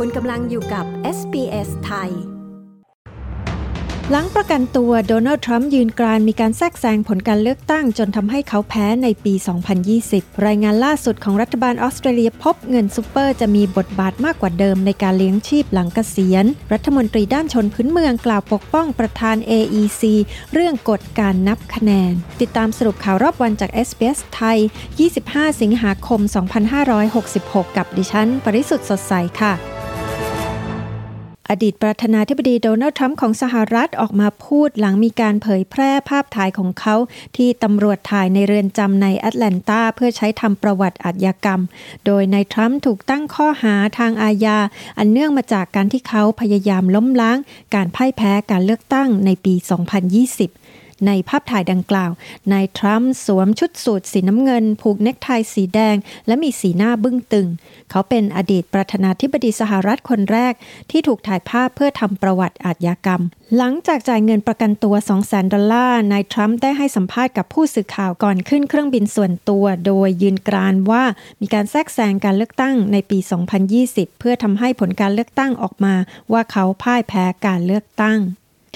คุณกำลังอยู่กับ SBS ไทย หลังประกันตัวโดนัลด์ทรัมป์ยืนกรานมีการแทรกแซงผลการเลือกตั้งจนทำให้เขาแพ้ในปี 2020 รายงานล่าสุดของรัฐบาลออสเตรเลียพบเงินซูเปอร์จะมีบทบาทมากกว่าเดิมในการเลี้ยงชีพหลังเกษียณ รัฐมนตรีด้านชนพื้นเมืองกล่าวปกป้องประธาน AEC เรื่องกฎการนับคะแนน ติดตามสรุปข่าวรอบวันจาก SBS ไทย 25 สิงหาคม 2566 กับดิฉัน ปริสุทธ์สดใสค่ะ อดีตประธานาธิบดีโดนัลด์ทรัมป์ของสหรัฐออกมาพูดหลังมีการเผยแพร่ภาพถ่ายของเขา ที่ตำรวจถ่ายในเรือนจำในแอตแลนตาเพื่อใช้ทำประวัติอาชญากรรม โดยนายทรัมป์ถูกตั้งข้อหาทางอาญา อันเนื่องมาจากการที่เขาพยายามล้มล้าง การพ่ายแพ้การเลือกตั้งในปี 2020 ในภาพถ่ายดังกล่าวนายทรัมป์สวมชุดสูทสีน้ำเงิน ผูกเนคไทสีแดง และมีสีหน้าบึ้งตึง เขาเป็นอดีตประธานาธิบดีสหรัฐคนแรก ที่ถูกถ่ายภาพเพื่อทำประวัติอาชญากรรม หลังจากจ่ายเงินประกันตัว200,000ดอลลาร์นายทรัมป์ได้ให้สัมภาษณ์กับผู้สื่อข่าวก่อนขึ้นเครื่องบินส่วนตัว โดยยืนกรานว่ามีการแทรกแซงการเลือกตั้งในปี 2020 เพื่อทำให้ผลการเลือกตั้งออกมาว่าเขาพ่ายแพ้การเลือกตั้ง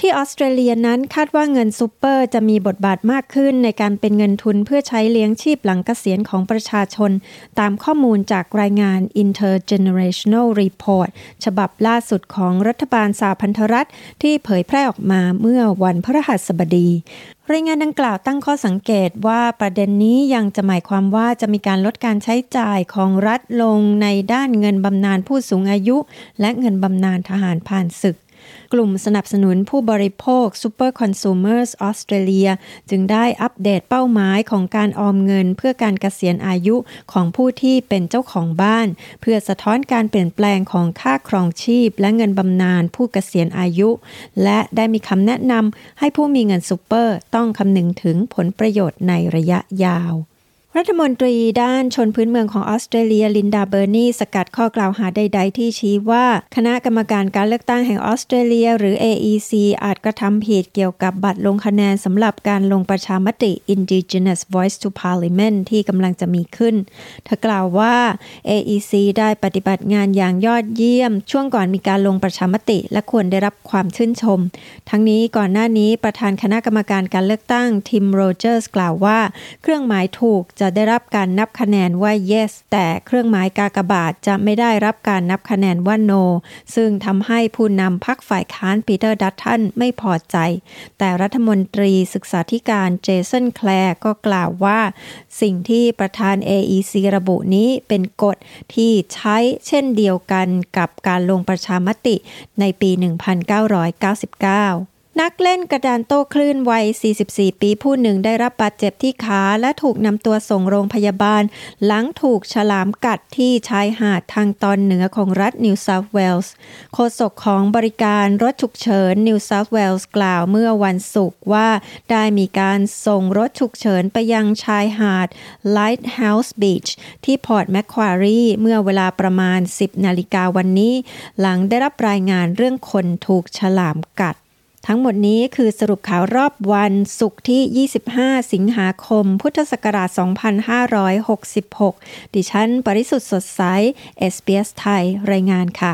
ที่ออสเตรเลียนั้นคาดว่าเงินซูเปอร์จะมีบทบาทมากขึ้นในการเป็นเงินทุนเพื่อใช้เลี้ยงชีพหลังเกษียณของประชาชน ตามข้อมูลจากรายงาน Intergenerational Report ฉบับล่าสุดของรัฐบาลสาพันธรัฐ ที่เผยแพร่ออกมาเมื่อวันพฤหัสบดีรายงานดังกล่าวตั้งข้อสังเกตว่าประเด็นนี้ยังจะหมายความว่าจะมีการลดการใช้จ่ายของรัฐลงในด้านเงินบำนาญผู้สูงอายุ และเงินบำนาญทหารผ่านศึก กลุ่มสนับสนุนผู้บริโภค Super Consumers Australia จึงได้อัปเดตเป้าหมายของการออมเงินเพื่อการเกษียณอายุของผู้ที่เป็นเจ้าของบ้าน เพื่อสะท้อนการเปลี่ยนแปลงของค่าครองชีพ และเงินบำนาญผู้เกษียณอายุ และได้มีคำแนะนำให้ผู้มีเงินซูเปอร์ต้องคำนึงถึงผลประโยชน์ในระยะยาว รัฐมนตรีด้านชนพื้นเมืองของออสเตรเลียลินดาเบอร์นีสกัดข้อกล่าวหาใด ๆ ที่ชี้ว่า คณะกรรมการการเลือกตั้งแห่งออสเตรเลีย หรือ AEC อาจกระทำผิดเกี่ยวกับบัตรลงคะแนนสำหรับการลงประชามติ Indigenous Voice to Parliament ที่กำลังจะมีขึ้น เธอกล่าวว่า AEC ได้ปฏิบัติงานอย่างยอดเยี่ยม ช่วงก่อนมีการลงประชามติ และควรได้รับความชื่นชม ทั้งนี้ก่อนหน้านี้ประธานคณะกรรมการการเลือกตั้งทิมโรเจอร์สกล่าวว่า เครื่องหมายถูกจะได้รับการนับคะแนนว่า yes แต่เครื่องหมายกากบาทจะไม่ได้รับการนับคะแนนว่า no ซึ่งทำให้ผู้นำพรรคฝ่ายค้านปีเตอร์ดัตตันไม่พอใจ แต่รัฐมนตรีศึกษาธิการเจสันแคลร์ก็กล่าวว่า สิ่งที่ประธาน AEC ระบุนี้เป็นกฎที่ใช้เช่นเดียวกันกับการลงประชามติในปี 1999 นักเล่นกระดานโต้คลื่นวัย 44 ปีผู้หนึ่งได้รับบาดเจ็บที่ขาและถูกนำตัวส่งโรงพยาบาล หลังถูกฉลามกัดที่ชายหาดทางตอนเหนือของรัฐนิวเซาท์เวลส์โฆษกของบริการรถฉุกเฉินนิวเซาท์เวลส์กล่าวเมื่อวันศุกร์ว่าได้มีการส่งรถฉุกเฉินไปยังชายหาด Lighthouse Beach ที่พอร์ตแมคควารีเมื่อเวลาประมาณ 10 นาฬิกาวันนี้ หลังได้รับรายงานเรื่องคนถูกฉลามกัด ทั้งหมดนี้คือสรุปข่าวรอบวันศุกร์ที่ 25 สิงหาคม พุทธศักราช 2566 ดิฉัน ปริสุทธ์สดใส SBS ไทย รายงานค่ะ